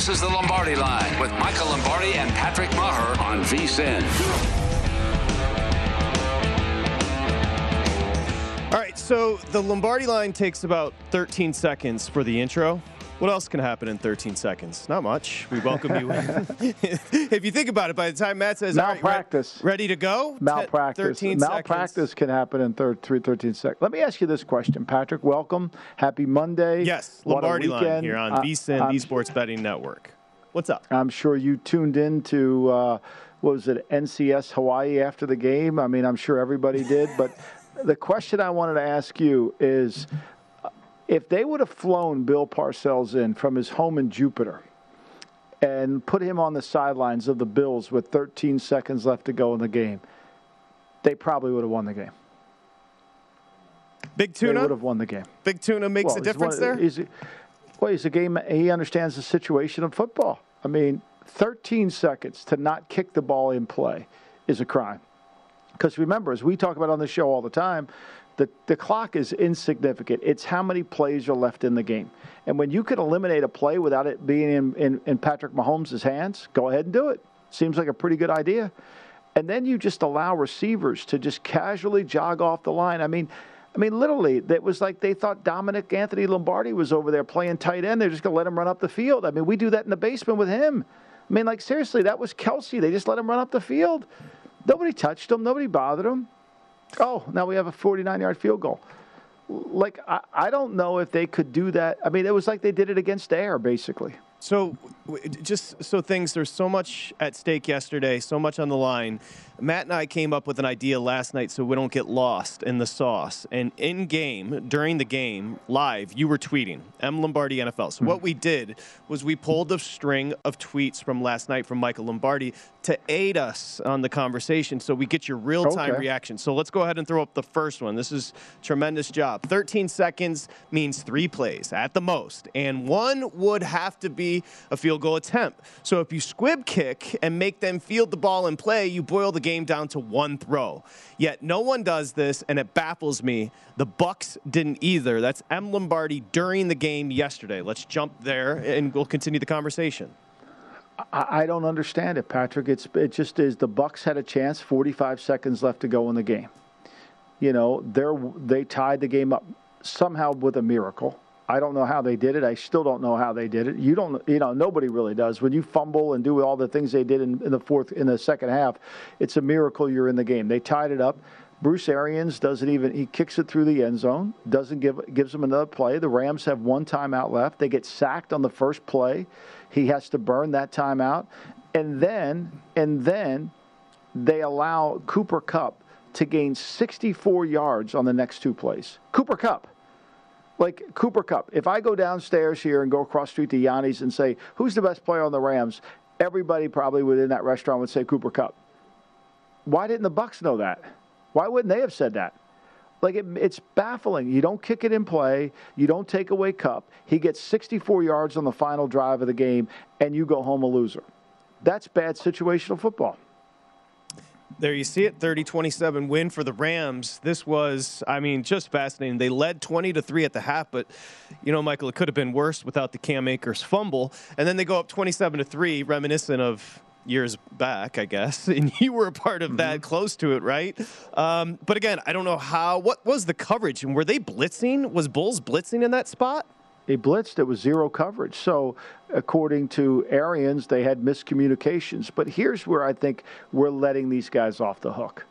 This is the Lombardi Line with Michael Lombardi and Patrick Meagher on VSIN. All right, so the Lombardi line takes about 13 seconds for the intro. What else can happen in 13 seconds? Not much. We welcome you. if you think about it, by the time Matt says, malpractice, right, re- ready to go, malpractice, 13 malpractice seconds. can happen in thir- 13 seconds. Let me ask you this question, Patrick. Welcome. Happy Monday. Yes, What Lombardi line here on I- VSIN, I'm the Sports Betting Network. What's up? I'm sure you tuned in to uh, what was it NCS Hawaii after the game. I mean, I'm sure everybody did. But the question I wanted to ask you is, uh, if they would have flown Bill Parcells in from his home in Jupiter and put him on the sidelines of the Bills with 13 seconds left to go in the game, they probably would have won the game. Big They tuna. would have won the game. Big tuna makes Well, a difference one- there. he's- well, he's a game. He understands the situation of football. I mean, 13 seconds to not kick the ball in play is a crime. Because remember, as we talk about on the show all the time, the, the clock is insignificant. It's how many plays are left in the game. And when you can eliminate a play without it being in, in, in Patrick Mahomes' hands, go ahead and do it. Seems like a pretty good idea. And then you just allow receivers to just casually jog off the line. I mean, I mean, literally, that was like they thought Dominic Anthony Lombardi was over there playing tight end. They're just going to let him run up the field. I mean, we do that in the basement with him. I mean, like, seriously, that was Kelce. They just let him run up the field. Nobody touched him, nobody bothered him. Oh, now we have a 49 yard field goal. Like, I, I don't know if they could do that. I mean, it was like they did it against air, basically. So, just so things, there's so much at stake yesterday, so much on the line. Matt and I came up with an idea last night so we don't get lost in the sauce. And in game, during the game, live, you were tweeting M Lombardi NFL. So, hmm. what we did was we pulled a string of tweets from last night from Michael Lombardi to aid us on the conversation so we get your real time Okay. reaction. So, let's go ahead and throw up the first one. This is tremendous job. 13 seconds means three plays at the most, and one would have to be a field goal attempt. So if you squib kick and make them field the ball and play, you boil the game down to one throw. Yet no one does this, and it baffles me. The Bucks didn't either. That's M. Lombardi during the game yesterday. Let's jump there, and we'll continue the conversation. I, don't understand it, Patrick. It's it just is the Bucks had a chance, 45 seconds left to go in the game. You know, they're they tied the game up somehow with a miracle. I don't know how they did it. I still don't know how they did it. You don't, you know, nobody really does. When you fumble and do all the things they did in, in the fourth, in the second half, it's a miracle you're in the game. They tied it up. Bruce Arians doesn't even he kicks it through the end zone, doesn't give gives them another play. The Rams have one timeout left. They get sacked on the first play. He has to burn that timeout. And then and then they allow Cooper Kupp to gain 64 yards on the next two plays. Cooper Kupp. Like Cooper Kupp. If I go downstairs here and go across street to Yanni's and say, who's the best player on the Rams? Everybody probably within that restaurant would say Cooper Kupp. Why didn't the Bucks know that? Why wouldn't they have said that? Like it, it's baffling. You don't kick it in play. You don't take away Kupp. He gets 64 yards on the final drive of the game, and you go home a loser. That's bad situational football. There you see it 30 27 win for the Rams. This was, I mean, just fascinating. They led 20 to 3 at the half, but, you know, Michael, it could have been worse without the Cam Akers fumble. And then they go up 27 to 3, reminiscent of years back, I guess. And you were a part of that, close to it, right? Um, but again, I don't know how, what was the coverage? And were they blitzing? Was Bowles blitzing in that spot? They blitz that was zero coverage. So, according to Arians, they had miscommunications. But here's where I think we're letting these guys off the hook.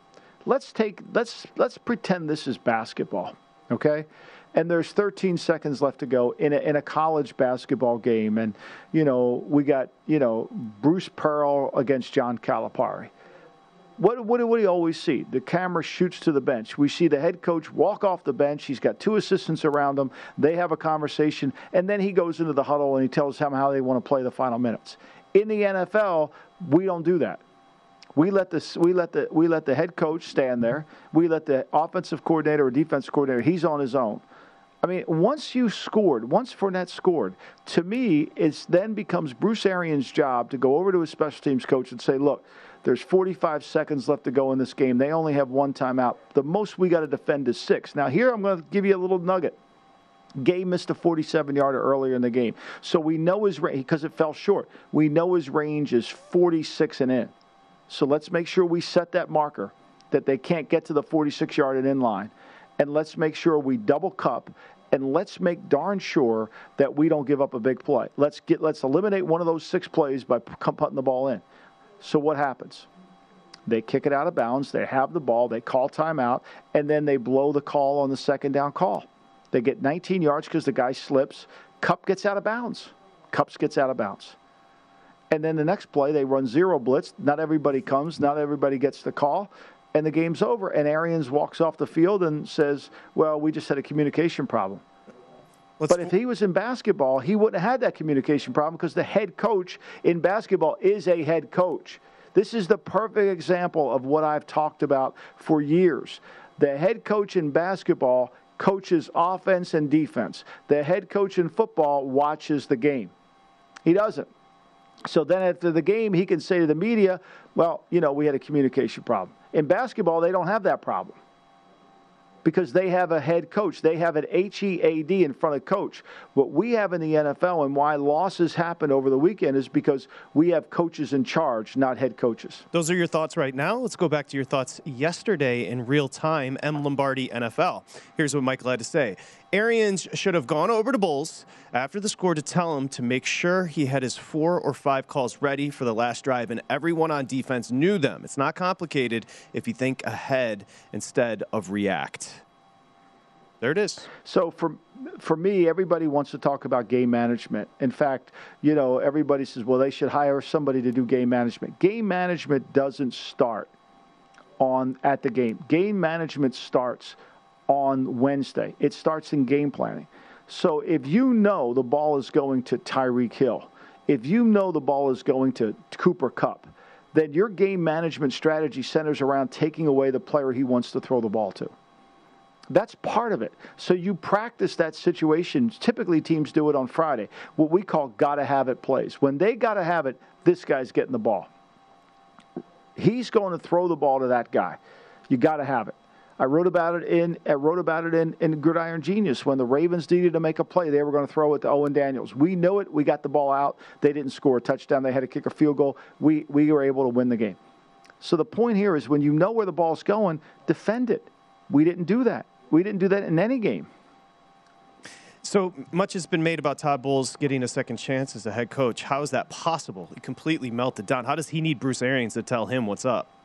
Let's take let's let's pretend this is basketball, okay? and there's 13 seconds left to go in a, in a college basketball game, and you know we got you know Bruce Pearl against John Calipari. What, what, what do we always see? The camera shoots to the bench. We see the head coach walk off the bench. He's got two assistants around him. They have a conversation, and then he goes into the huddle and he tells them how they want to play the final minutes. In the NFL, we don't do that. We let the we let the we let the head coach stand there. We let the offensive coordinator or defensive coordinator. He's on his own. I mean, once you scored, once Fournette scored, to me, it then becomes Bruce Arians' job to go over to his special teams coach and say, "Look, there's 45 seconds left to go in this game. They only have one timeout. The most we got to defend is six. Now, here I'm going to give you a little nugget. Gay missed a 47 yarder earlier in the game. So we know his range, because it fell short, we know his range is 46 and in. So let's make sure we set that marker that they can't get to the 46 yard and in line. And let's make sure we double cup and let's make darn sure that we don't give up a big play. Let's get let's eliminate one of those six plays by putting the ball in. So what happens? They kick it out of bounds. They have the ball. They call timeout, and then they blow the call on the second down call. They get 19 yards because the guy slips. Kupp gets out of bounds. Kupps gets out of bounds. And then the next play, they run zero blitz. Not everybody comes. Not everybody gets the call. And the game's over. And Arians walks off the field and says, Well, we just had a communication problem. Let's but if he was in basketball, he wouldn't have had that communication problem because the head coach in basketball is a head coach. This is the perfect example of what I've talked about for years. The head coach in basketball coaches offense and defense. The head coach in football watches the game. He doesn't. So then after the game, he can say to the media, well, you know, we had a communication problem. In basketball, they don't have that problem because they have a head coach. They have an H E A D in front of coach. What we have in the NFL and why losses happen over the weekend is because we have coaches in charge, not head coaches. Those are your thoughts right now. Let's go back to your thoughts yesterday in real time, M. Lombardi NFL. Here's what Michael had to say. Arians should have gone over to Bowles after the score to tell him to make sure he had his four or five calls ready for the last drive, and everyone on defense knew them. It's not complicated if you think ahead instead of react. There it is. So for for me, everybody wants to talk about game management. In fact, you know, everybody says, well, they should hire somebody to do game management. Game management doesn't start on at the game. Game management starts on Wednesday. It starts in game planning. So if you know the ball is going to Tyreek Hill, if you know the ball is going to Cooper Kupp, then your game management strategy centers around taking away the player he wants to throw the ball to. That's part of it. So you practice that situation. Typically, teams do it on Friday, what we call gotta have it plays. When they gotta have it, this guy's getting the ball. He's going to throw the ball to that guy. You gotta have it. I wrote about it in I wrote about it in, in Gridiron Genius when the Ravens needed to make a play. They were going to throw it to Owen Daniels. We know it. We got the ball out. They didn't score a touchdown. They had to kick a field goal. We we were able to win the game. So the point here is when you know where the ball's going, defend it. We didn't do that. We didn't do that in any game. So much has been made about Todd Bowles getting a second chance as a head coach. How is that possible? He completely melted down. How does he need Bruce Arians to tell him what's up?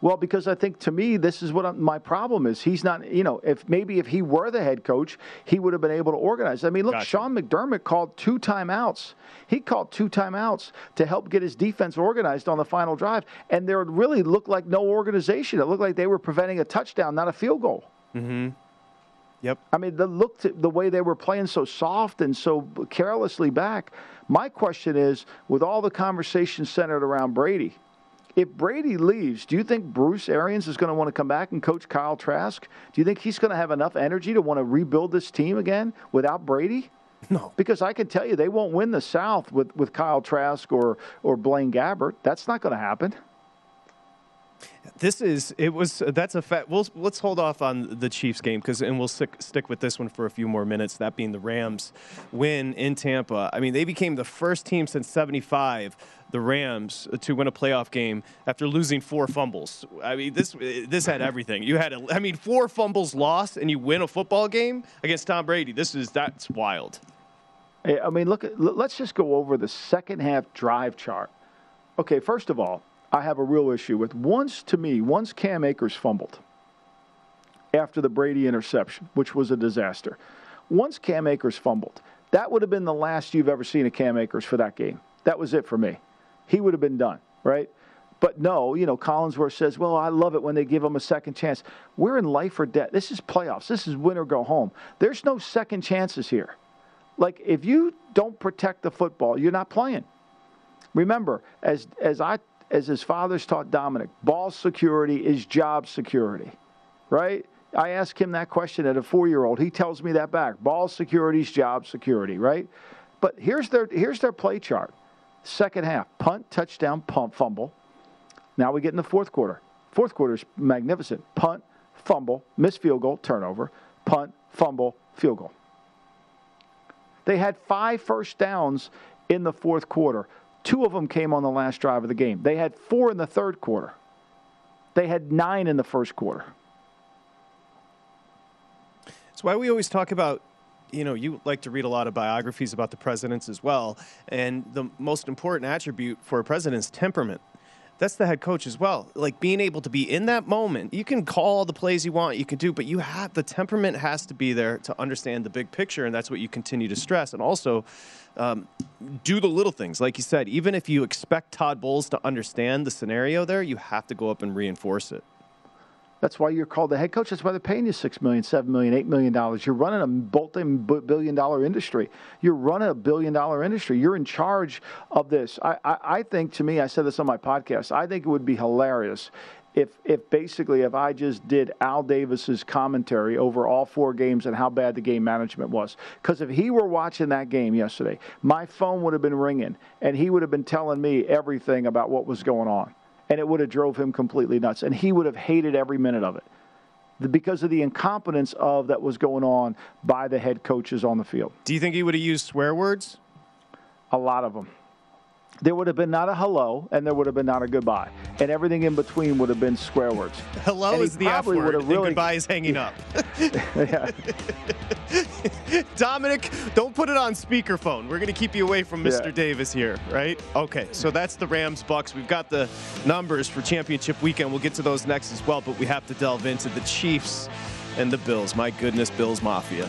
Well, because I think to me, this is what I'm, my problem is. He's not, you know, if maybe if he were the head coach, he would have been able to organize. I mean, look, gotcha. Sean McDermott called two timeouts. He called two timeouts to help get his defense organized on the final drive, and there really looked like no organization. It looked like they were preventing a touchdown, not a field goal. Mm-hmm. Yep. I mean, the look to, the way they were playing so soft and so carelessly back. My question is, with all the conversation centered around Brady if Brady leaves, do you think Bruce Arians is going to want to come back and coach Kyle Trask? Do you think he's going to have enough energy to want to rebuild this team again without Brady? No. Because I can tell you they won't win the South with, with Kyle Trask or, or Blaine Gabbert. That's not going to happen. This is it was that's a fact. We'll let's hold off on the Chiefs game because and we'll stick stick with this one for a few more minutes. That being the Rams win in Tampa. I mean, they became the first team since '75 the Rams to win a playoff game after losing four fumbles. I mean, this this had everything. You had, a, I mean, four fumbles lost, and you win a football game against Tom Brady. This is that's wild. I mean, look. Let's just go over the second half drive chart. Okay, first of all, I have a real issue with once to me once Cam Akers fumbled. after the Brady interception, which was a disaster. Once Cam Akers fumbled, that would have been the last you've ever seen of Cam Akers for that game. That was it for me. He would have been done, right? But no, you know, Collinsworth says, well, I love it when they give him a second chance. We're in life or death. This is playoffs. This is win or go home. There's no second chances here. Like, if you don't protect the football, you're not playing. Remember, as, as, I, as his father's taught Dominic, ball security is job security, right? I ask him that question at a four year old. He tells me that back. Ball security is job security, right? But here's their, here's their play chart. Second half punt, touchdown, pump, fumble. Now we get in the fourth quarter. Fourth quarter is magnificent. Punt, fumble, miss field goal, turnover, punt, fumble, field goal. They had five first downs in the fourth quarter. Two of them came on the last drive of the game. They had four in the third quarter. They had nine in the first quarter. That's why we always talk about you know, you like to read a lot of biographies about the presidents as well. And the most important attribute for a president is temperament that's the head coach as well. Like being able to be in that moment. You can call the plays you want, you can do, but you have the temperament has to be there to understand the big picture, and that's what you continue to stress. And also, um, do the little things, like you said. Even if you expect Todd Bowles to understand the scenario there, you have to go up and reinforce it. That's why you're called the head coach. That's why they're paying you six million, seven million, eight million dollars. You're running a multi-billion dollar industry. You're running a billion dollar industry. You're in charge of this. I, I, I think, to me, I said this on my podcast. I think it would be hilarious if, if basically if I just did Al Davis's commentary over all four games and how bad the game management was. Because if he were watching that game yesterday, my phone would have been ringing and he would have been telling me everything about what was going on and it would have drove him completely nuts. And he would have hated every minute of it because of the incompetence of that was going on by the head coaches on the field. Do you think he would have used swear words? A lot of them there would have been not a hello and there would have been not a goodbye. And everything in between would have been square words. Hello is the F word, really, and goodbye is hanging up. Dominic, don't put it on speakerphone. We're going to keep you away from Mr. Yeah. Davis here, right? Okay, so that's the Rams Bucks. We've got the numbers for championship weekend. We'll get to those next as well, but we have to delve into the Chiefs and the Bills. My goodness, Bills Mafia.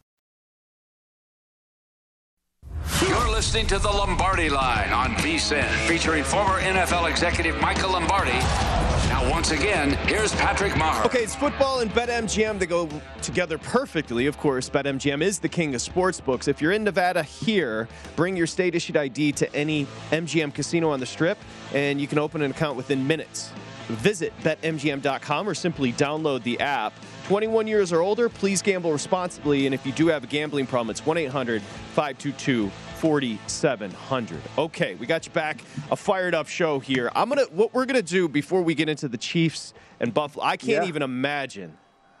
Listening to the Lombardi Line on VSIN, featuring former NFL executive Michael Lombardi. Now, once again, here's Patrick Meagher. Okay, it's football and BetMGM. They go together perfectly, of course. BetMGM is the king of sports books. If you're in Nevada here, bring your state issued ID to any MGM casino on the strip, and you can open an account within minutes. Visit betmgm.com or simply download the app. 21 years or older, please gamble responsibly. And if you do have a gambling problem, it's 1 800 522 4700. Okay, we got you back. A fired up show here. I'm going to, what we're going to do before we get into the Chiefs and Buffalo, I can't yeah. even imagine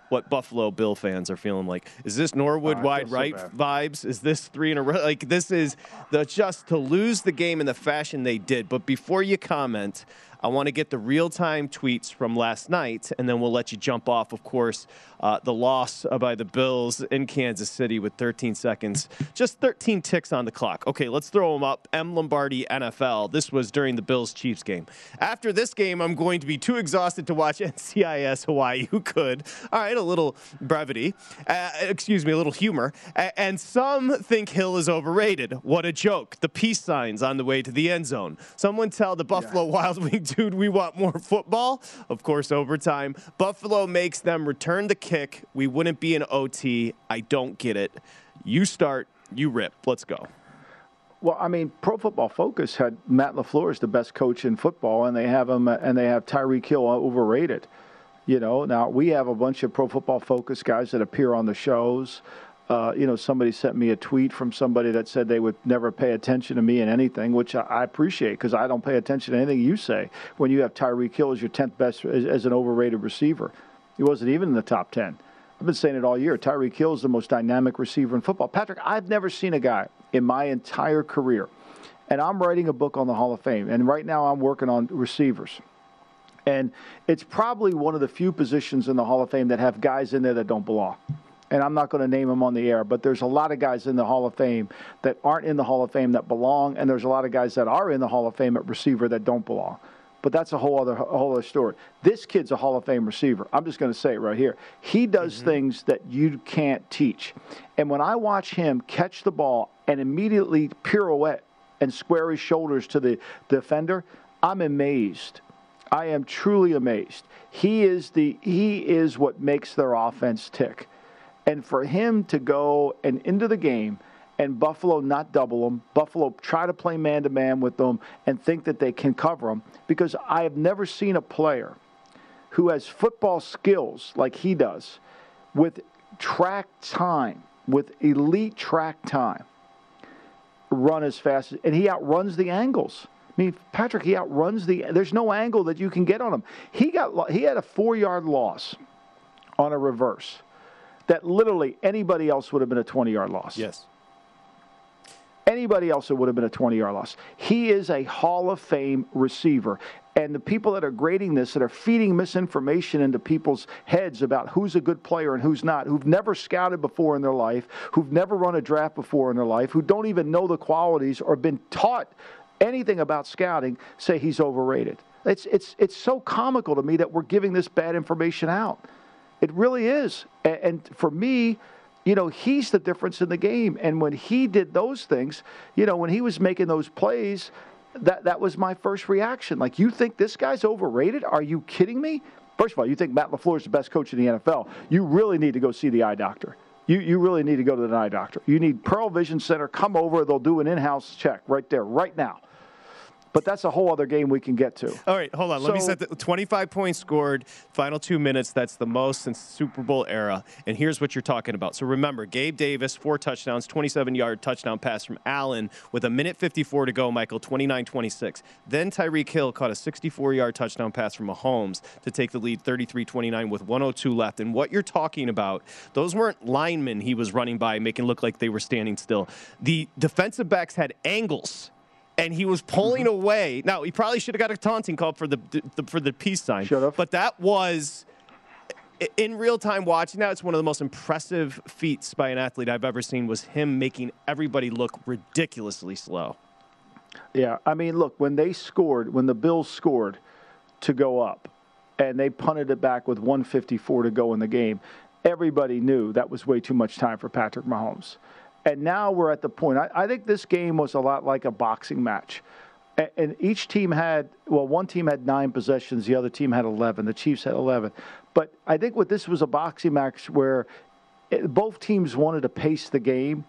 what Buffalo Bill fans are feeling like. Is this Norwood oh, wide right vibes? Is this three in a row? Like this is the just to lose the game in the fashion they did. But before you comment, I want to get the real time tweets from last night, and then we'll let you jump off, of course, uh, the loss by the Bills in Kansas City with 13 seconds, just 13 ticks on the clock. Okay, let's throw them up. M. Lombardi NFL. This was during the Bills Chiefs game. After this game, I'm going to be too exhausted to watch NCIS Hawaii. Who could? All right, a little brevity. Uh, excuse me, a little humor. and some think Hill is overrated. What a joke. The peace signs on the way to the end zone. Someone tell the Buffalo yeah. Wild Wing dude we want more football. Of course, overtime. Buffalo makes them return the kick. We wouldn't be in OT. I don't get it. You start, you rip. Let's go. Well, I mean, Pro Football Focus had Matt LaFleur as the best coach in football, and they have him, and they have Tyreek Hill overrated. You know, now we have a bunch of Pro Football Focus guys that appear on the shows. Uh, you know, somebody sent me a tweet from somebody that said they would never pay attention to me in anything, which I, appreciate because I don't pay attention to anything you say. When you have Tyreek Hill as your 10th best as, as an overrated receiver, he wasn't even in the top 10. I've been saying it all year. Tyreek Hill is the most dynamic receiver in football. Patrick, I've never seen a guy in my entire career, and I'm writing a book on the Hall of Fame, and right now I'm working on receivers. And it's probably one of the few positions in the Hall of Fame that have guys in there that don't belong. And I'm not going to name them on the air, but there's a lot of guys in the Hall of Fame that aren't in the Hall of Fame that belong, and there's a lot of guys that are in the Hall of Fame at receiver that don't belong but that's a whole other a whole other story. This kid's a Hall of Fame receiver. I'm just going to say it right here. He does mm-hmm. things that you can't teach. And when I watch him catch the ball and immediately pirouette and square his shoulders to the defender, I'm amazed. I am truly amazed. He is the he is what makes their offense tick. And for him to go and into the game and Buffalo not double them. Buffalo try to play man to man with them and think that they can cover them because I have never seen a player who has football skills like he does with track time, with elite track time, run as fast as, and he outruns the angles. I mean, Patrick, he outruns the. There's no angle that you can get on him. He got he had a four yard loss on a reverse that literally anybody else would have been a 20 yard loss. Yes. Anybody else, it would have been a 20 yard loss. He is a Hall of Fame receiver. And the people that are grading this, that are feeding misinformation into people's heads about who's a good player and who's not, who've never scouted before in their life, who've never run a draft before in their life, who don't even know the qualities or been taught anything about scouting, say he's overrated. It's, it's, it's so comical to me that we're giving this bad information out. It really is. And, for me, you know, he's the difference in the game. And when he did those things, you know, when he was making those plays, that that was my first reaction. Like, you think this guy's overrated? Are you kidding me? First of all, you think Matt LaFleur is the best coach in the NFL. You really need to go see the eye doctor. You, you really need to go to the eye doctor. You need Pearl Vision Center. Come over. They'll do an in house check right there, right now. But that's a whole other game we can get to. All right, hold on. Let me set the 25 points scored, final two minutes. That's the most since Super Bowl era. And here's what you're talking about. So remember, Gabe Davis, four touchdowns, 27 yard touchdown pass from Allen with a minute 54 to go, Michael, 29 26. Then Tyreek Hill caught a 64 yard touchdown pass from Mahomes to take the lead 33 29 with 102 left. And what you're talking about, those weren't linemen he was running by, making look like they were standing still. The defensive backs had angles and he was pulling mm-hmm. away. Now he probably should have got a taunting call for the, the for the peace sign. But that was in real time watching that. It's one of the most impressive feats by an athlete I've ever seen. Was him making everybody look ridiculously slow. Yeah, I mean, look when they scored, when the Bills scored to go up, and they punted it back with 154 to go in the game. Everybody knew that was way too much time for Patrick Mahomes. And now we're at the point. I, I think this game was a lot like a boxing match. And, and each team had, well, one team had nine possessions, the other team had 11. The Chiefs had 11. But I think what this was a boxing match where it, both teams wanted to pace the game.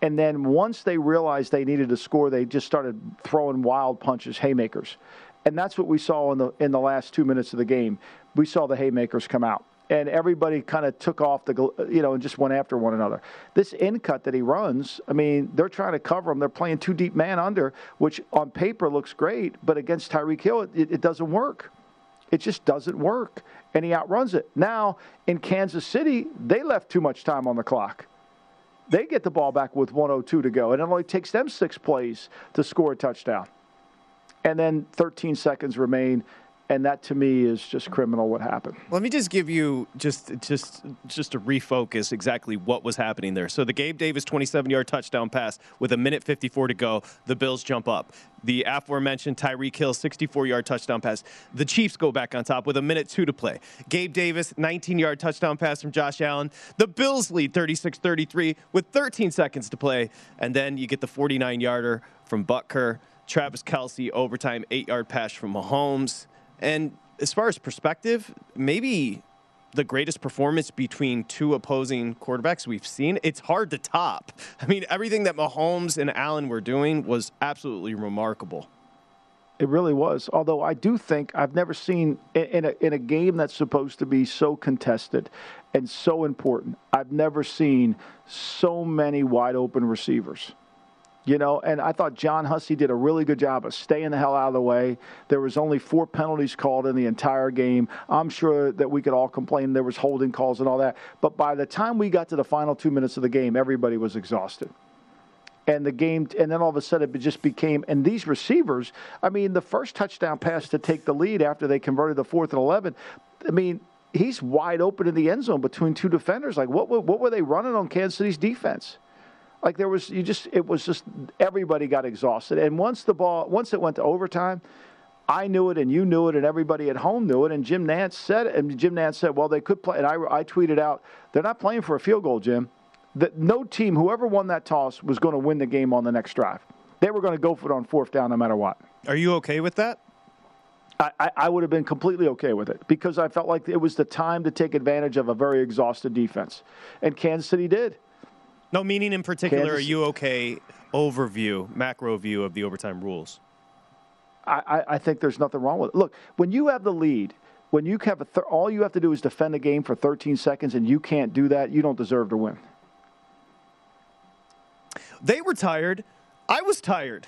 And then once they realized they needed to score, they just started throwing wild punches, haymakers. And that's what we saw in the in the last two minutes of the game. We saw the haymakers come out and everybody kind of took off the, you know, and just went after one another. This in cut that he runs, I mean, they're trying to cover him. They're playing two deep man under, which on paper looks great, but against Tyreek Hill, it, it doesn't work. It just doesn't work, and he outruns it. Now in Kansas City, they left too much time on the clock. They get the ball back with 102 to go, and it only takes them six plays to score a touchdown. and then 13 seconds remain and that to me is just criminal what happened. Let me just give you just just just to refocus exactly what was happening there. So the gabe davis 27 yard touchdown pass with a minute 54 to go the bills jump up. The aforementioned tyreek hill 64 yard touchdown pass. The chiefs go back on top with a minute two to play. Gabe davis 19 yard touchdown pass from josh allen. The bills lead 36-33 with 13 seconds to play. And then you get the 49 yarder from butker. Travis Kelce, overtime eight yard pass from mahomes and as far as perspective, maybe the greatest performance between two opposing quarterbacks we've seen. It's hard to top. I mean, everything that Mahomes and Allen were doing was absolutely remarkable. It really was. Although I do think I've never seen in a, in a game that's supposed to be so contested and so important, I've never seen so many wide open receivers. You know, and I thought John Hussey did a really good job of staying the hell out of the way. There was only four penalties called in the entire game. I'm sure that we could all complain there was holding calls and all that. But by the time we got to the final two minutes of the game, everybody was exhausted and the game and then all of a sudden it just became and these receivers i mean the first touchdown pass to take the lead after they converted the fourth and 11 i mean he's wide open in the end zone between two defenders like what, what were they running on kansas city's defense like there was, you just, it was just everybody got exhausted. And once the ball, once it went to overtime, I knew it and you knew it and everybody at home knew it. And Jim Nantz said, and Jim Nantz said, well, they could play. And I, I tweeted out, they're not playing for a field goal, Jim. That no team, whoever won that toss, was going to win the game on the next drive. They were going to go for it on fourth down no matter what. Are you okay with that? I, I, would have been completely okay with it because I felt like it was the time to take advantage of a very exhausted defense. And Kansas City did. No, meaning in particular, Kansas, are you okay? Overview, macro view of the overtime rules. I, I think there's nothing wrong with it. Look, when you have the lead, when you have a th- all you have to do is defend the game for 13 seconds, and you can't do that, you don't deserve to win. They were tired. I was tired.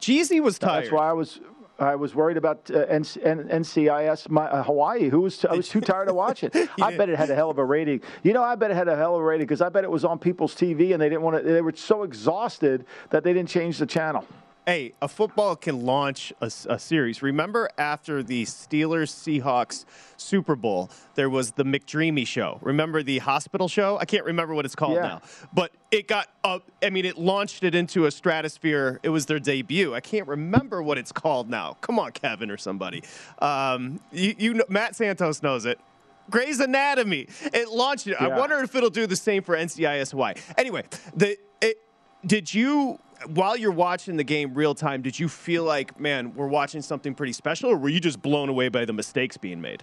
Jeezy was tired. That's why I was. I was worried about uh, NCIS my, uh, Hawaii. Who was t- I was too tired to watch it. I bet it had a hell of a rating. You know, I bet it had a hell of a rating because I bet it was on people's TV and they didn't want to. They were so exhausted that they didn't change the channel hey, a football can launch a, a, series. Remember after the Steelers Seahawks Super Bowl, there was the McDreamy show. Remember the hospital show? I can't remember what it's called yeah. now, but it got up. I mean, it launched it into a stratosphere. It was their debut. I can't remember what it's called now. Come on, Kevin or somebody. Um, you, you know, Matt Santos knows it. Grey's Anatomy. It launched it. Yeah. I wonder if it'll do the same for NCIS Anyway, the it, did you while you're watching the game real time, did you feel like, man, we're watching something pretty special, or were you just blown away by the mistakes being made?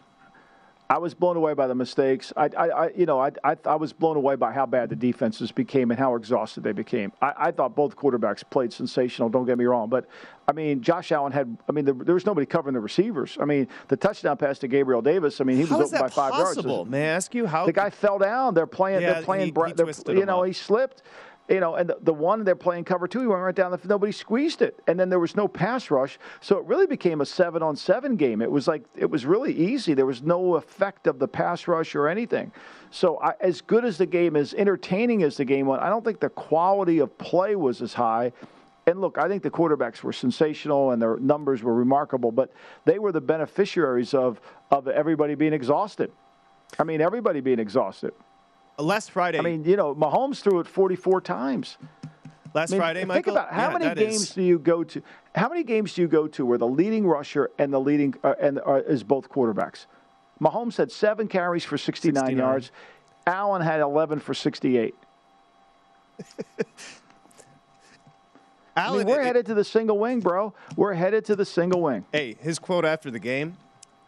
I was blown away by the mistakes. I, I, I you know, I, I, I, was blown away by how bad the defenses became and how exhausted they became. I, I, thought both quarterbacks played sensational. Don't get me wrong, but I mean, Josh Allen had. I mean, the, there was nobody covering the receivers. I mean, the touchdown pass to Gabriel Davis. I mean, he was open by five possible? yards. May I ask you how the guy fell down? They're playing. Yeah, they're playing. He, he you know, up. he slipped you know, and the, the one they're playing cover two, he went right down the nobody squeezed it, and then there was no pass rush, so it really became a seven on seven game. It was like it was really easy. There was no effect of the pass rush or anything. So I, as good as the game, as entertaining as the game was, I don't think the quality of play was as high. And look, I think the quarterbacks were sensational and their numbers were remarkable, but they were the beneficiaries of of everybody being exhausted. I mean, everybody being exhausted. Last Friday. I mean, you know, Mahomes threw it 44 times. Last I mean, Friday, think Michael. Think about how yeah, many games is... do you go to? How many games do you go to where the leading rusher and the leading uh, and uh, is both quarterbacks? Mahomes had seven carries for 69, 69. yards. Allen had 11 for 68. Allen, I mean, we're it, headed to the single wing, bro. We're headed to the single wing. Hey, his quote after the game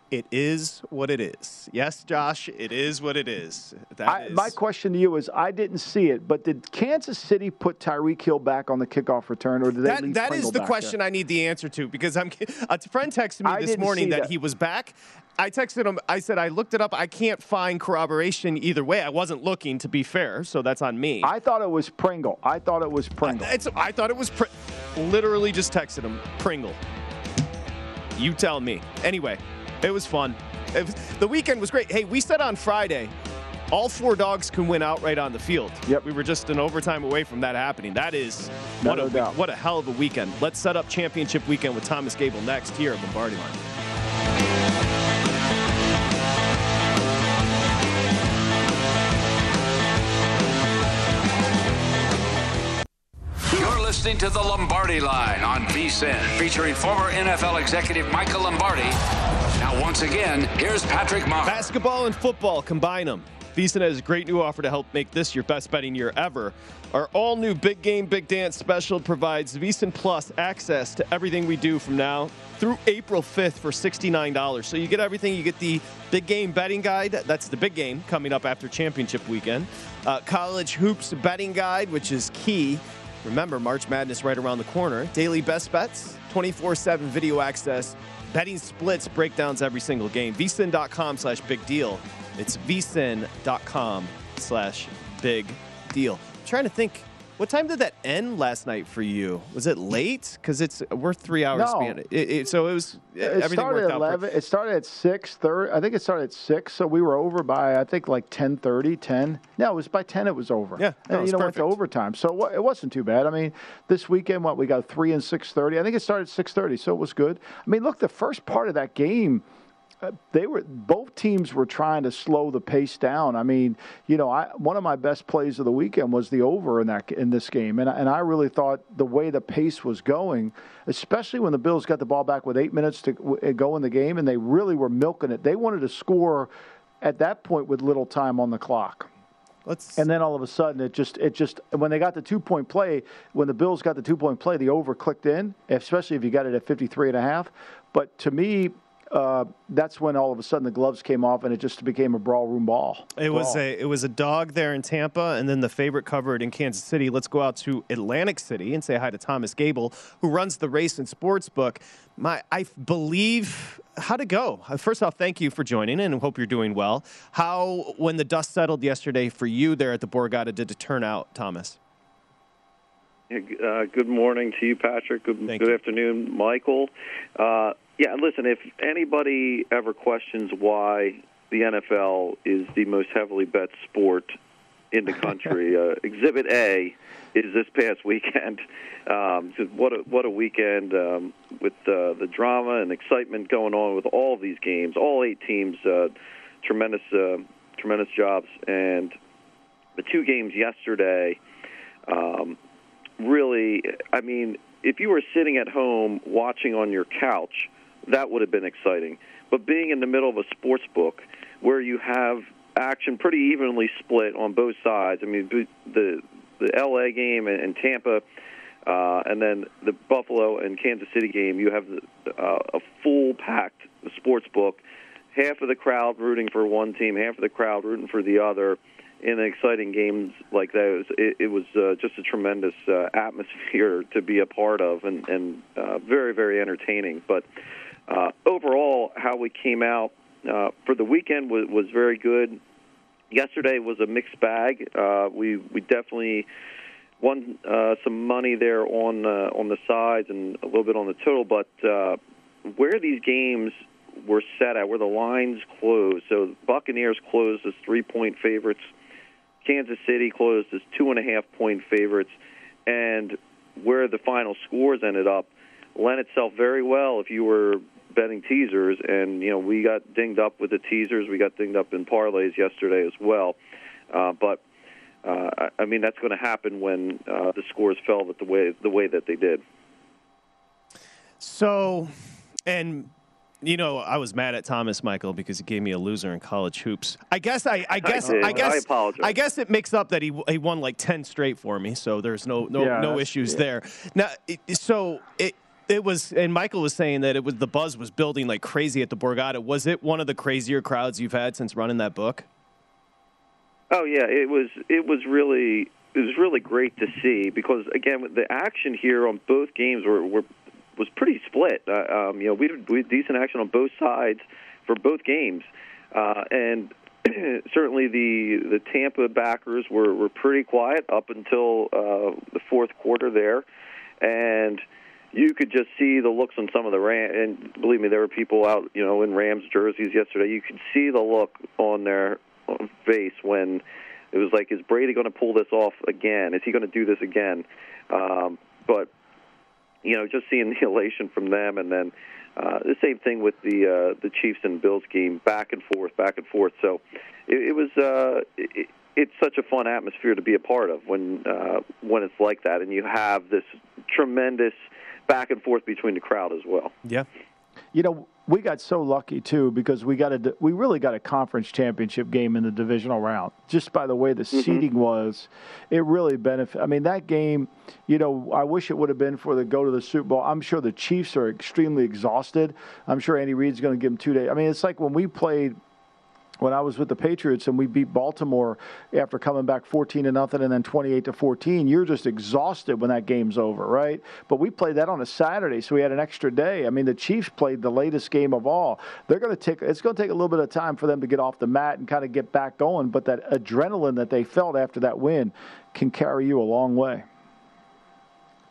it is what it is. Yes, Josh, it is what it is. I, is. My question to you is I didn't see it, but did Kansas City put Tyreek Hill back on the kickoff return, or did they that, leave That is the question there? I need the answer to because I'm a friend texted me I this morning that, that he was back. I texted him. I said I looked it up. I can't find corroboration either way. I wasn't looking, to be fair, so that's on me. I thought it was Pringle. I thought it was Pringle. I, I thought it was Pr- literally just texted him Pringle. You tell me. Anyway, it was fun. Was, the weekend was great. Hey, we said on Friday all four dogs can win outright on the field. Yep. We were just an overtime away from that happening. That is No what a doubt. what a hell of a weekend. Let's set up championship weekend with Thomas Gable next here at Lombardi Line. You're listening to the Lombardi Line on VSIN, featuring former NFL executive Michael Lombardi. Once again, here's Patrick Meagher. Basketball and football, combine them. VSiN has a great new offer to help make this your best betting year ever. Our all new Big Game Big Dance special provides VSiN Plus access to everything we do from now through April 5th for $69. So you get everything. You get the Big Game Betting Guide. That's the big game coming up after championship weekend. Uh, college Hoops Betting Guide, which is key. Remember, March Madness right around the corner. Daily best bets, 24 7 video access, betting splits, breakdowns every single game. vsin.com slash big deal. It's vsin.com slash big deal. Trying to think, what time did that end last night for you? Was it late? Because it's we're three hours No. behind it. It- So it was It everything started worked at out. eleven. It started at six thirty. I think it started at six, so we were over by I think like 10:30, 10. No, it was by ten. It was over. Yeah, no, and you know went to overtime, so it it wasn't too bad. I mean, this weekend what we got three and six thirty. I think it started at six thirty, so it was good. I mean, look, the first part of that game. Uh, They were both teams were trying to slow the pace down. I mean, you know, I, one of my best plays of the weekend was the over in that in this game, and I- and I really thought the way the pace was going, especially when the Bills got the ball back with eight minutes to go in the game, and they really were milking it. They wanted to score at that point with little time on the clock. Let's, And then all of a sudden, it just it just when they got the two point play, when the Bills got the two point play, the over clicked in, especially if you got it at 53 and a half. But to me, uh, that's when all of a sudden the gloves came off and it just became a brawl room ball. It was a it was a dog there in Tampa, and then the favorite covered in Kansas City. Let's go out to Atlantic City and say hi to Thomas Gable, who runs the race and sports book. My I believe how'd it go? Uh, First off, thank you for joining, and hope you're doing well. How when the dust settled yesterday for you there at the Borgata did it turn out, Thomas? Uh, good morning to you, Patrick. Good, good you. afternoon, Michael. Uh, yeah, listen, if anybody ever questions why the NFL is the most heavily bet sport in the country, uh, Exhibit A is this past weekend. Um, what a what a weekend um, with uh, the drama and excitement going on with all these games, all eight teams. Uh, tremendous, uh, tremendous jobs, and the two games yesterday. Um, really, I mean, if you were sitting at home watching on your couch, that would have been exciting. But being in the middle of a sports book where you have action pretty evenly split on both sides, I mean, the the LA game and, Tampa, uh, and then the Buffalo and Kansas City game, you have uh, a full packed sports book. Half of the crowd rooting for one team, half of the crowd rooting for the other in exciting games like those. It, it was uh, just a tremendous uh, atmosphere to be a part of, and, and uh, very, very entertaining. But uh, overall, how we came out uh, for the weekend was, was very good. Yesterday was a mixed bag. Uh, we we definitely won uh, some money there on uh, on the sides and a little bit on the total, but uh, where these games were set at, where the lines closed. So Buccaneers closed as three point favorites. Kansas City closed as two and a half point favorites, and where the final scores ended up lent itself very well if you were betting teasers. And you know we got dinged up with the teasers, we got dinged up in parlays yesterday as well. Uh, but uh, I- I mean that's going to happen when uh, the scores fell the way the way that they did. So, and you know, I was mad at Thomas Michael because he gave me a loser in college hoops. I guess I, I guess, did. I, guess, I apologize. I guess it makes up that he he won like ten straight for me, so there's no no Yeah, no issues yeah. there. Now, it, so it. It was, and Michael was saying that it was the buzz was building like crazy at the Borgata. Was it one of the crazier crowds you've had since running that book? Oh yeah, it was it was really it was really great to see because again the action here on both games were, were was pretty split. Uh, um, you know, we had, we had decent action on both sides for both games, uh, and certainly the the Tampa backers were were pretty quiet up until uh, the fourth quarter there, and you could just see the looks on some of the Ram. And believe me, there were people out, you know, in Rams jerseys yesterday. You could see the look on their face when it was like, is Brady going to pull this off again? Is he going to do this again? Um, but you know, just seeing the elation from them, and then uh, the same thing with the uh, the Chiefs and Bills game, back and forth, back and forth. So it, it was. Uh, it, it's such a fun atmosphere to be a part of when uh, when it's like that, and you have this tremendous back and forth between the crowd as well. Yeah. You know, we got so lucky too because we got a we really got a conference championship game in the divisional round. Just by the way the Mm-hmm. seeding was, it really benefit. I mean, that game, you know, I wish it would have been for the go to the Super Bowl. I'm sure the Chiefs are extremely exhausted. I'm sure Andy Reid's going to give them two days. I mean, it's like when we played when I was with the Patriots and we beat Baltimore after coming back 14 to nothing and then 28 to 14, you're just exhausted when that game's over, right? But we played that on a Saturday, so we had an extra day. I mean, the Chiefs played the latest game of all. They're going to take it's going to take a little bit of time for them to get off the mat and kind of get back going, but that adrenaline that they felt after that win can carry you a long way.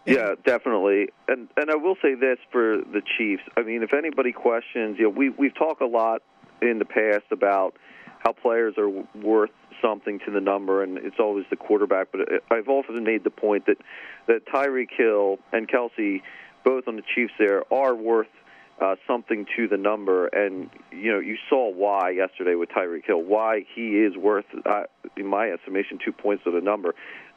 Yeah, definitely. And and I will say this for the Chiefs. I mean, if anybody questions, you know, we we've talked a lot in the past about how players are worth something to the number, and it's always the quarterback. But I've often made the point that that Tyreek Hill and Kelce, both on the Chiefs, there are worth uh, something to the number. And you know, you saw why yesterday with Tyreek Hill, why he is worth, uh, in my estimation, two points to the number.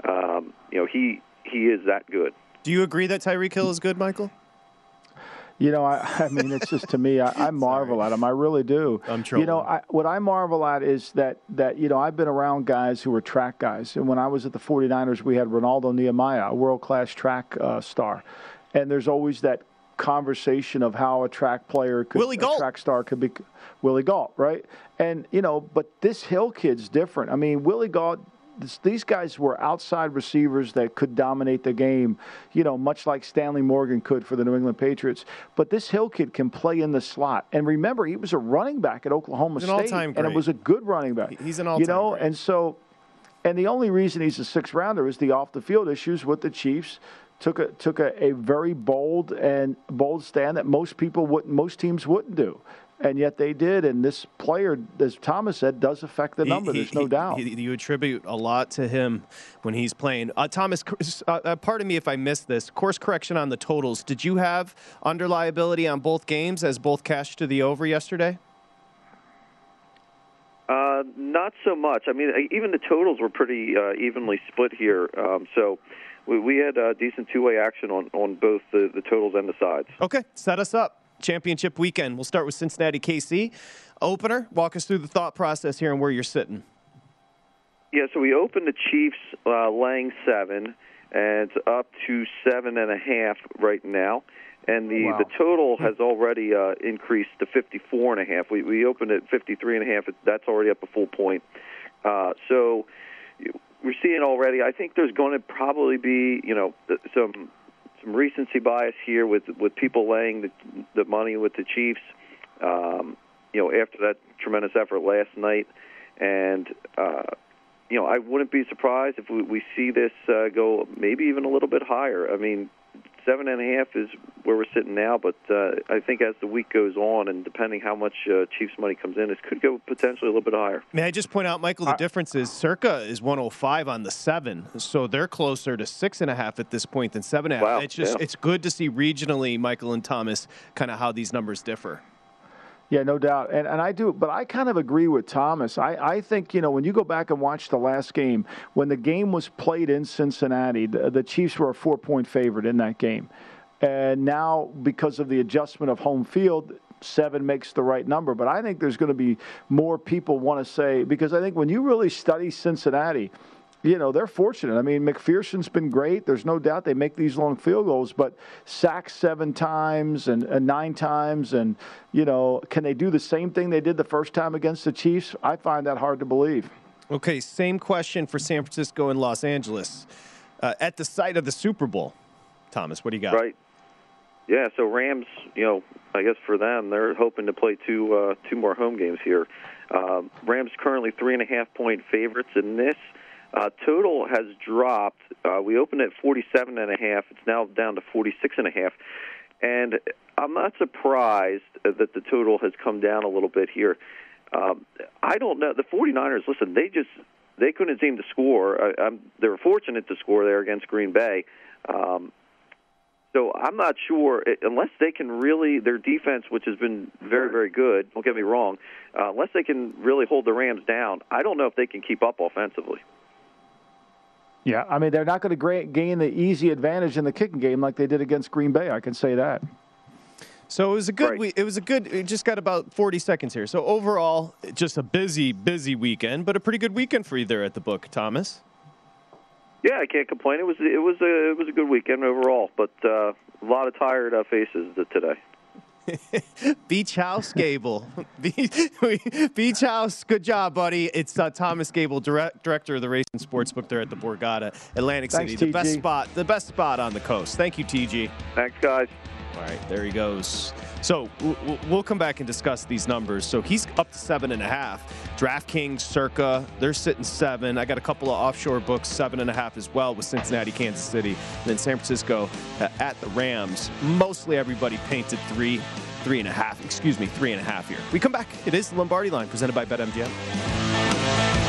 Um, you know, he he is that good. Do you agree that Tyreek Hill is good, Michael? You know, I, I mean, it's just to me, I, I marvel at him. I really do. I'm You know, I, what I marvel at is that that you know I've been around guys who were track guys, and when I was at the 49ers, we had Renaldo Nehemiah, a world class track uh, star, and there's always that conversation of how a track player could Willie a track star could be Willie Gault, right? And you know, but this Hill kid's different. I mean, Willie Gault this, these guys were outside receivers that could dominate the game, you know, much like Stanley Morgan could for the New England Patriots. But this Hill kid can play in the slot. And remember, he was a running back at Oklahoma an State, and it was a good running back. He's an all-time you know, great. and so, and the only reason he's a sixth rounder is the off the field issues with the Chiefs. Took a took a, a very bold and bold stand that most people wouldn't, most teams wouldn't do. And yet they did, and this player, as Thomas said, does affect the number. he- There's no he- doubt. he- you attribute a lot to him when he's playing. Uh, Thomas, uh, uh, pardon me if I missed this. Course correction on the totals. Did you have under liability on both games as both cashed to the over yesterday? Uh, not so much. I mean, even the totals were pretty uh, evenly split here. Um, so we, we had uh, decent two-way action on, on both the, the totals and the sides. Okay, set us up. Championship weekend. We'll start with Cincinnati KC. Opener, walk us through the thought process here and where you're sitting. Yeah, so we opened the Chiefs uh, laying seven, and it's up to seven and a half right now. And the, Wow. the total has already uh, increased to 54 and a half. We, we opened at 53 and a half. That's already up a full point. Uh, so we're seeing already. I think there's going to probably be, you know, some some recency bias here with with people laying the, the money with the Chiefs. Um, you know, after that tremendous effort last night, and uh, you know, I wouldn't be surprised if we, we see this uh, go maybe even a little bit higher. I mean, seven and a half is where we're sitting now, but uh, I think as the week goes on, and depending how much uh, Chiefs money comes in, this could go potentially a little bit higher. May I just point out, Michael, the difference is Circa is 105 on the seven, so they're closer to six and a half at this point than seven and a half. Wow, It's just yeah. it's good to see regionally, Michael and Thomas, kind of how these numbers differ. Yeah, no doubt. And and I do, but I kind of agree with Thomas. I, I think, you know, when you go back and watch the last game, when the game was played in Cincinnati, the, the Chiefs were a four point favorite in that game. And now, because of the adjustment of home field, seven makes the right number. But I think there's going to be more people want to say, because I think when you really study Cincinnati, you know, they're fortunate. I mean, McPherson's been great. There's no doubt they make these long field goals, but sacks seven times and, and nine times. And, you know, can they do the same thing they did the first time against the Chiefs? I find that hard to believe. Okay, same question for San Francisco and Los Angeles. Uh, at the site of the Super Bowl, Thomas, what do you got? Right. Yeah. So Rams, you know, I guess for them, they're hoping to play two uh, two more home games here. Um, Rams currently three and a half point favorites in this. Uh, total has dropped. Uh, we opened at 47 and a half. It's now down to 46 and a half. And I'm not surprised that the total has come down a little bit here. Um, I don't know. The 49ers, listen, they just they couldn't seem to score. I, I'm, they were fortunate to score there against Green Bay. Um, so I'm not sure unless they can really their defense, which has been very very good. Don't get me wrong. Uh, unless they can really hold the Rams down, I don't know if they can keep up offensively. Yeah, I mean they're not going to gain the easy advantage in the kicking game like they did against Green Bay. I can say that. So it was a good right. week. It was a good. It just got about 40 seconds here. So overall, just a busy, busy weekend, but a pretty good weekend for you there at the book, Thomas. Yeah, I can't complain. It was it was a it was a good weekend overall, but uh, a lot of tired uh, faces today. Beach House Gable. Beach House, good job, buddy. It's uh, Thomas Gable, direct, director of the Racing Sportsbook there at the Borgata, Atlantic Thanks, City. TG. The best spot, the best spot on the coast. Thank you, TG. Thanks, guys. All right, there he goes. So we'll come back and discuss these numbers. So he's up to seven and a half. DraftKings, Circa, they're sitting seven. I got a couple of offshore books, seven and a half as well with Cincinnati, Kansas City, and then San Francisco uh, at the Rams. Mostly everybody painted three, three and a half. Excuse me, three and a half here. We come back. It is the Lombardi line presented by BetMGM.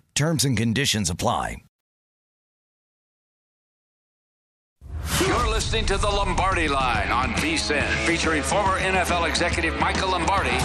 Terms and conditions apply. You're listening to the Lombardi Line on VSIN, featuring former NFL executive Michael Lombardi.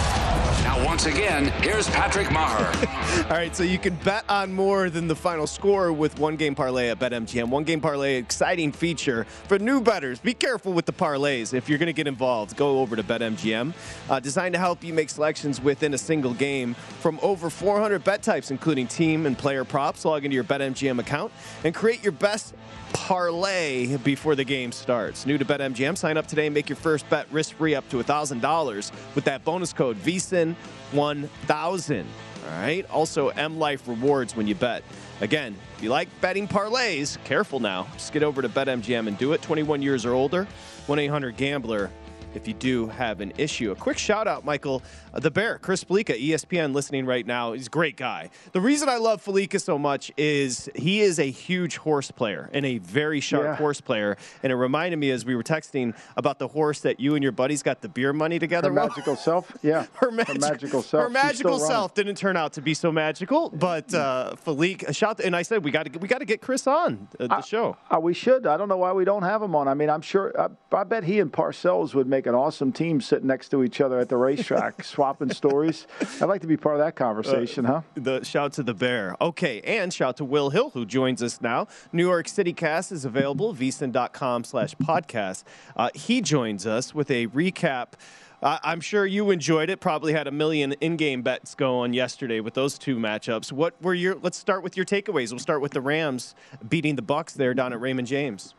Once again, here's Patrick Meagher. All right, so you can bet on more than the final score with one game parlay at BetMGM. One game parlay, exciting feature for new bettors. Be careful with the parlays. If you're going to get involved, go over to BetMGM. Uh, designed to help you make selections within a single game from over 400 bet types, including team and player props. Log into your BetMGM account and create your best parlay before the game starts. New to BetMGM, sign up today and make your first bet risk-free up to $1,000 with that bonus code VSIN1000. All right. Also, M Life rewards when you bet. Again, if you like betting parlays, careful now. Just get over to BetMGM and do it. 21 years or older. 1 800 Gambler if you do have an issue. A quick shout out, Michael, the Bear, Chris Fallica, ESPN, listening right now. He's a great guy. The reason I love Fallica so much is he is a huge horse player and a very sharp Yeah. horse player. And it reminded me as we were texting about the horse that you and your buddies got the beer money together. Her Well, magical self, yeah. her, magic- magical self. Her magical still running. self didn't turn out to be so magical, but uh, Fallica, shout, and I said we got to we got to get Chris on uh, the show. Uh, we should. I don't know why we don't have him on. I mean, I'm sure. I, I bet he and Parcells would make an awesome team sitting next to each other at the racetrack, swapping stories. I'd like to be part of that conversation, huh? The shout to the bear. Okay, and shout to Will Hill who joins us now. New York City Cast is available, vsin.com slash podcast. Uh, he joins us with a recap. Uh, I'm sure you enjoyed it. Probably had a million in-game bets going yesterday with those two matchups. What were your? Let's start with your takeaways. We'll start with the Rams beating the Bucks there down at Raymond James.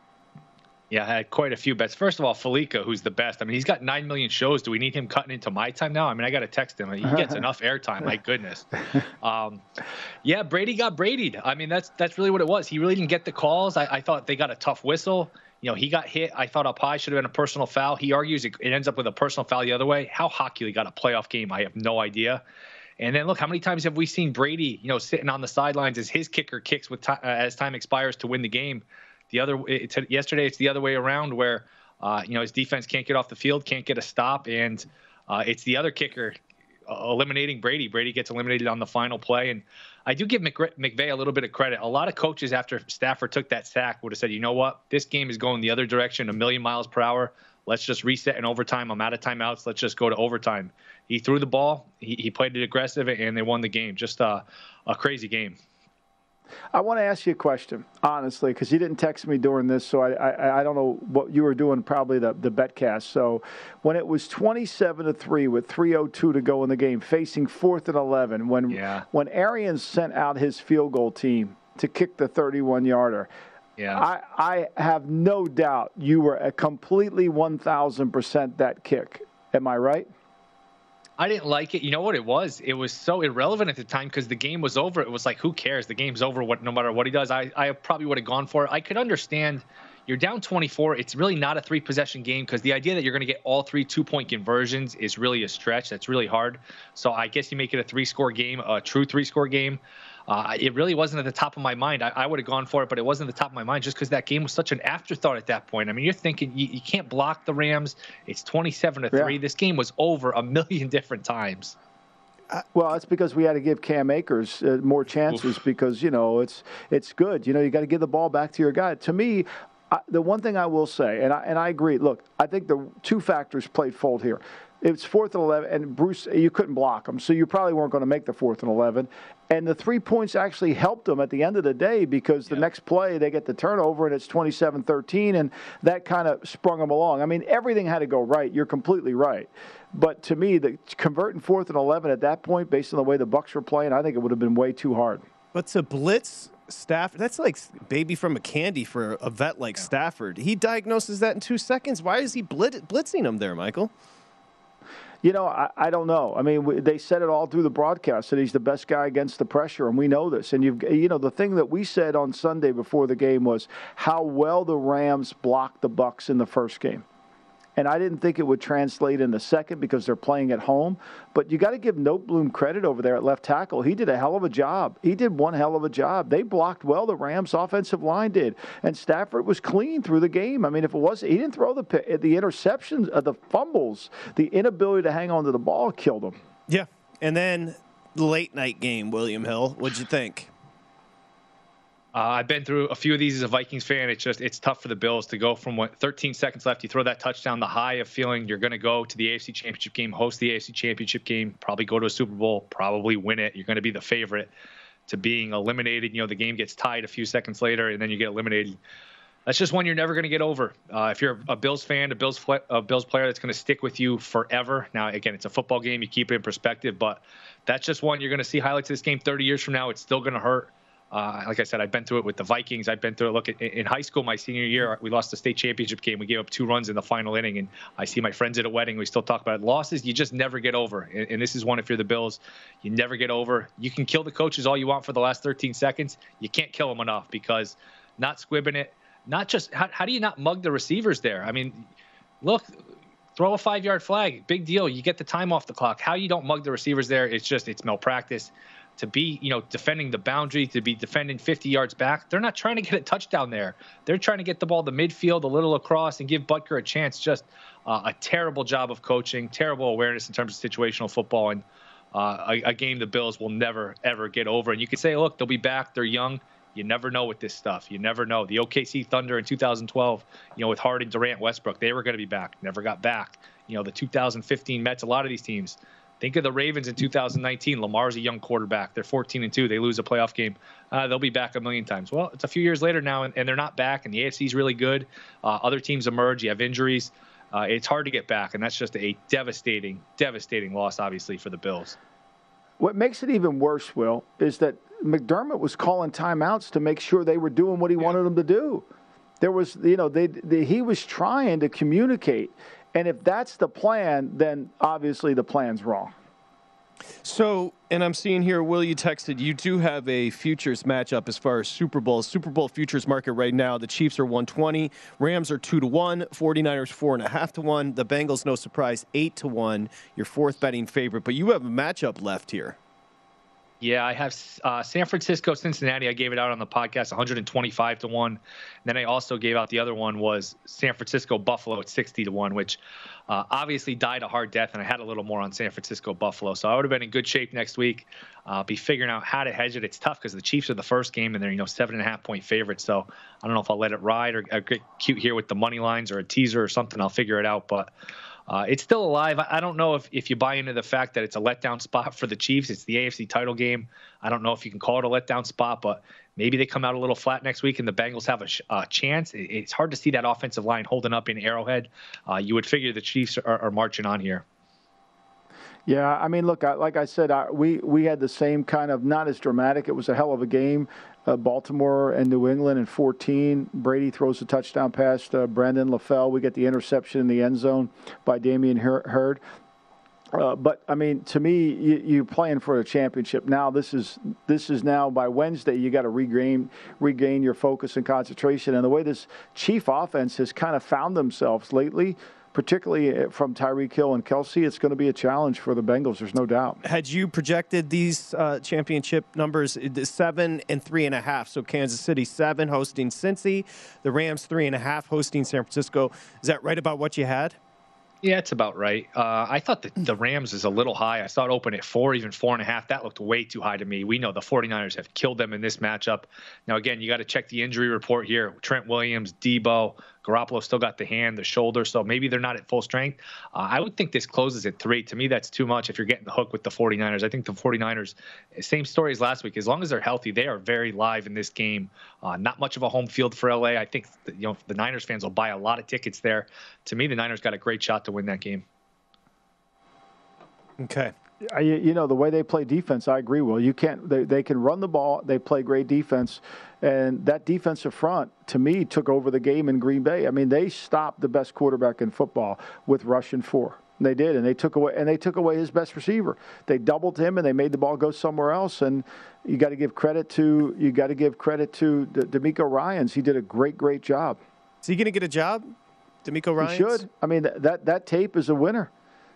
Yeah, I had quite a few bets. First of all, Fallica, who's the best. I mean, he's got nine million shows. Do we need him cutting into my time now? I mean, I got to text him. He gets enough airtime. My goodness. Um, yeah, Brady got Brady'd. I mean, that's that's really what it was. He really didn't get the calls. I, I thought they got a tough whistle. You know, he got hit. I thought up high should have been a personal foul. He argues it, it ends up with a personal foul the other way. How hockey got a playoff game, I have no idea. And then look, how many times have we seen Brady, you know, sitting on the sidelines as his kicker kicks with ti- uh, as time expires to win the game? The other it's, yesterday, it's the other way around where uh, you know his defense can't get off the field, can't get a stop, and uh, it's the other kicker uh, eliminating Brady. Brady gets eliminated on the final play, and I do give McVay a little bit of credit. A lot of coaches after Stafford took that sack would have said, you know what, this game is going the other direction, a million miles per hour. Let's just reset in overtime. I'm out of timeouts. Let's just go to overtime. He threw the ball. He, he played it aggressive, and they won the game. Just a, a crazy game. I want to ask you a question, honestly, because you didn't text me during this, so I, I, I don't know what you were doing, probably the, the betcast. So when it was 27 to 3 with 3.02 to go in the game, facing fourth and 11, when, yeah. when Arians sent out his field goal team to kick the 31 yarder, yeah. I, I have no doubt you were a completely 1,000% that kick. Am I right? I didn't like it. You know what it was? It was so irrelevant at the time because the game was over. It was like, who cares? The game's over. What, no matter what he does, I, I probably would have gone for it. I could understand. You're down 24. It's really not a three possession game because the idea that you're going to get all three two point conversions is really a stretch. That's really hard. So I guess you make it a three score game, a true three score game. Uh, it really wasn't at the top of my mind. I, I would have gone for it, but it wasn't at the top of my mind just because that game was such an afterthought at that point. I mean, you're thinking you, you can't block the Rams. It's 27 to three. Yeah. This game was over a million different times. Uh, well, that's because we had to give Cam Akers uh, more chances Oof. because you know it's it's good. You know, you got to give the ball back to your guy. To me, I, the one thing I will say, and I, and I agree. Look, I think the two factors played fault here. It's fourth and eleven, and Bruce, you couldn't block them, so you probably weren't going to make the fourth and eleven. And the three points actually helped them at the end of the day because the next play they get the turnover and it's 27-13, and that kind of sprung them along. I mean, everything had to go right. You're completely right. But to me, the converting fourth and eleven at that point, based on the way the Bucks were playing, I think it would have been way too hard. But to blitz Stafford, that's like baby from a candy for a vet like Stafford. He diagnoses that in two seconds. Why is he blit- blitzing him there, Michael? You know, I, I don't know. I mean, we, they said it all through the broadcast that he's the best guy against the pressure, and we know this. And you've, you know, the thing that we said on Sunday before the game was how well the Rams blocked the Bucks in the first game. And I didn't think it would translate in the second because they're playing at home. But you got to give Noteboom credit over there at left tackle. He did a hell of a job. He did one hell of a job. They blocked well. The Rams' offensive line did, and Stafford was clean through the game. I mean, if it was, he didn't throw the the interceptions, uh, the fumbles, the inability to hang on to the ball killed him. Yeah. And then late night game, William Hill. What'd you think? Uh, I've been through a few of these as a Vikings fan. It's just it's tough for the Bills to go from what 13 seconds left. You throw that touchdown, the high of feeling you're going to go to the AFC Championship game, host the AFC Championship game, probably go to a Super Bowl, probably win it. You're going to be the favorite. To being eliminated, you know the game gets tied a few seconds later, and then you get eliminated. That's just one you're never going to get over. Uh, if you're a Bills fan, a Bills a Bills player, that's going to stick with you forever. Now, again, it's a football game; you keep it in perspective, but that's just one you're going to see highlights of this game 30 years from now. It's still going to hurt. Uh, like I said, I've been through it with the Vikings. I've been through it. Look, in, high school, my senior year, we lost the state championship game. We gave up two runs in the final inning, and I see my friends at a wedding. We still talk about it. Losses, you just never get over. And, and this is one if you're the Bills, you never get over. You can kill the coaches all you want for the last 13 seconds. You can't kill them enough because not squibbing it, not just how, how do you not mug the receivers there? I mean, look, throw a five yard flag, big deal. You get the time off the clock. How you don't mug the receivers there, it's just it's malpractice to be, you know, defending the boundary, to be defending 50 yards back. They're not trying to get a touchdown there. They're trying to get the ball to midfield, a little across, and give Butker a chance. Just uh, a terrible job of coaching, terrible awareness in terms of situational football, and uh, a, a game the Bills will never, ever get over. And you could say, look, they'll be back. They're young. You never know with this stuff. You never know. The OKC Thunder in 2012, you know, with Harden, Durant, Westbrook, they were going to be back. Never got back. You know, the 2015 Mets, a lot of these teams. Think of the Ravens in 2019. Lamar's a young quarterback. They're 14 and two. They lose a playoff game. Uh, they'll be back a million times. Well, it's a few years later now, and, and they're not back. And the AFC is really good. Uh, other teams emerge. You have injuries. Uh, it's hard to get back, and that's just a devastating, devastating loss, obviously, for the Bills. What makes it even worse, Will, is that McDermott was calling timeouts to make sure they were doing what he yeah. wanted them to do. There was, you know, they, they, he was trying to communicate. And if that's the plan, then obviously the plan's wrong. So, and I'm seeing here, Will, you texted, you do have a futures matchup as far as Super Bowl. Super Bowl futures market right now, the Chiefs are 120, Rams are 2 to 1, 49ers 4.5 to 1, the Bengals, no surprise, 8 to 1, your fourth betting favorite. But you have a matchup left here. Yeah, I have uh, San Francisco, Cincinnati. I gave it out on the podcast, 125 to one. And then I also gave out the other one was San Francisco, Buffalo at 60 to one, which uh, obviously died a hard death. And I had a little more on San Francisco, Buffalo, so I would have been in good shape next week. Uh, be figuring out how to hedge it. It's tough because the Chiefs are the first game and they're you know seven and a half point favorites. So I don't know if I'll let it ride or, or get cute here with the money lines or a teaser or something. I'll figure it out, but. Uh, it's still alive. I don't know if, if you buy into the fact that it's a letdown spot for the Chiefs. It's the AFC title game. I don't know if you can call it a letdown spot, but maybe they come out a little flat next week and the Bengals have a, a chance. It's hard to see that offensive line holding up in Arrowhead. Uh, you would figure the Chiefs are, are marching on here. Yeah, I mean, look, I, like I said, I, we we had the same kind of not as dramatic. It was a hell of a game. Uh, Baltimore and New England in 14. Brady throws a touchdown pass to Brandon LaFell. We get the interception in the end zone by Damien Hurd. Uh, but I mean, to me, you, you're playing for a championship now. This is this is now by Wednesday. You got to regain regain your focus and concentration. And the way this Chief offense has kind of found themselves lately, particularly uh, from Tyreek Hill and Kelce, it's going to be a challenge for the Bengals. There's no doubt. Had you projected these uh, championship numbers seven and three and a half? So Kansas City seven hosting Cincy, the Rams three and a half hosting San Francisco. Is that right about what you had? Yeah, it's about right. Uh, I thought that the Rams is a little high. I saw it open at four, even four and a half. That looked way too high to me. We know the 49ers have killed them in this matchup. Now, again, you got to check the injury report here. Trent Williams, Deebo, Garoppolo still got the hand, the shoulder, so maybe they're not at full strength. Uh, I would think this closes at three. To me, that's too much if you're getting the hook with the 49ers. I think the 49ers, same story as last week. As long as they're healthy, they are very live in this game. Uh, not much of a home field for LA. I think you know the Niners fans will buy a lot of tickets there. To me, the Niners got a great shot to win that game. Okay. You know the way they play defense, I agree. Well, you can't. They, they can run the ball. They play great defense, and that defensive front to me took over the game in Green Bay. I mean, they stopped the best quarterback in football with rushing four. They did, and they took away and they took away his best receiver. They doubled him, and they made the ball go somewhere else. And you got to give credit to you got to give credit to D- DeMeco Ryans. He did a great, great job. Is he going to get a job, DeMeco Ryans? He should. I mean, that that tape is a winner.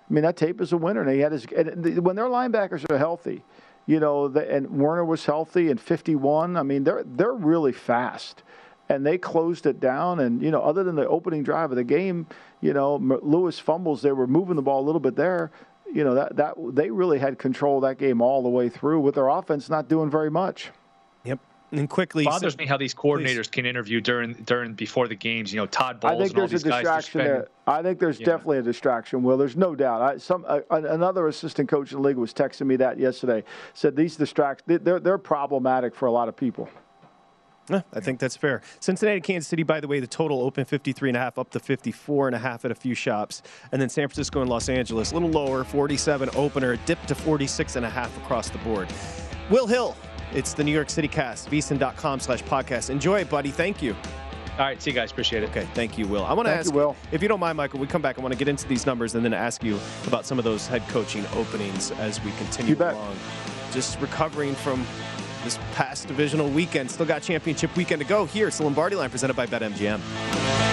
I mean, that tape is a winner. And he had his and when their linebackers are healthy, you know, the, and Warner was healthy and 51. I mean, they're they're really fast, and they closed it down. And you know, other than the opening drive of the game, you know, Lewis fumbles. They were moving the ball a little bit there. You know, that that they really had control of that game all the way through with their offense not doing very much. Yep and quickly bothers so, me how these coordinators please. can interview during during before the games. You know, Todd Bowles. I think there's a distraction there. I think there's yeah. definitely a distraction. Will there's no doubt. I, some uh, another assistant coach in the league was texting me that yesterday. Said these distractions they're they're problematic for a lot of people. Yeah, I think that's fair. Cincinnati, Kansas City, by the way, the total open 53 and a half up to 54 and a half at a few shops. And then San Francisco and Los Angeles, a little lower, 47 opener, dipped to 46 and a half across the board. Will Hill, it's the New York City cast, vsin.com slash podcast. Enjoy it, buddy. Thank you. All right, see you guys. Appreciate it. Okay, thank you, Will. I want to ask you, Will. if you don't mind, Michael, we come back. I want to get into these numbers and then ask you about some of those head coaching openings as we continue along. Just recovering from this past divisional weekend. Still got championship weekend to go. Here, it's the Lombardi line presented by BetMGM.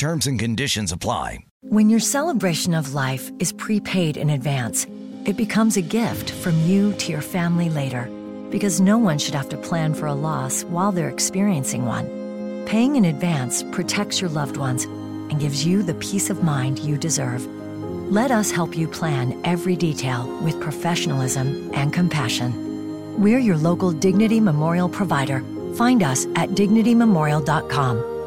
Terms and conditions apply. When your celebration of life is prepaid in advance, it becomes a gift from you to your family later. Because no one should have to plan for a loss while they're experiencing one. Paying in advance protects your loved ones and gives you the peace of mind you deserve. Let us help you plan every detail with professionalism and compassion. We're your local Dignity Memorial provider. Find us at dignitymemorial.com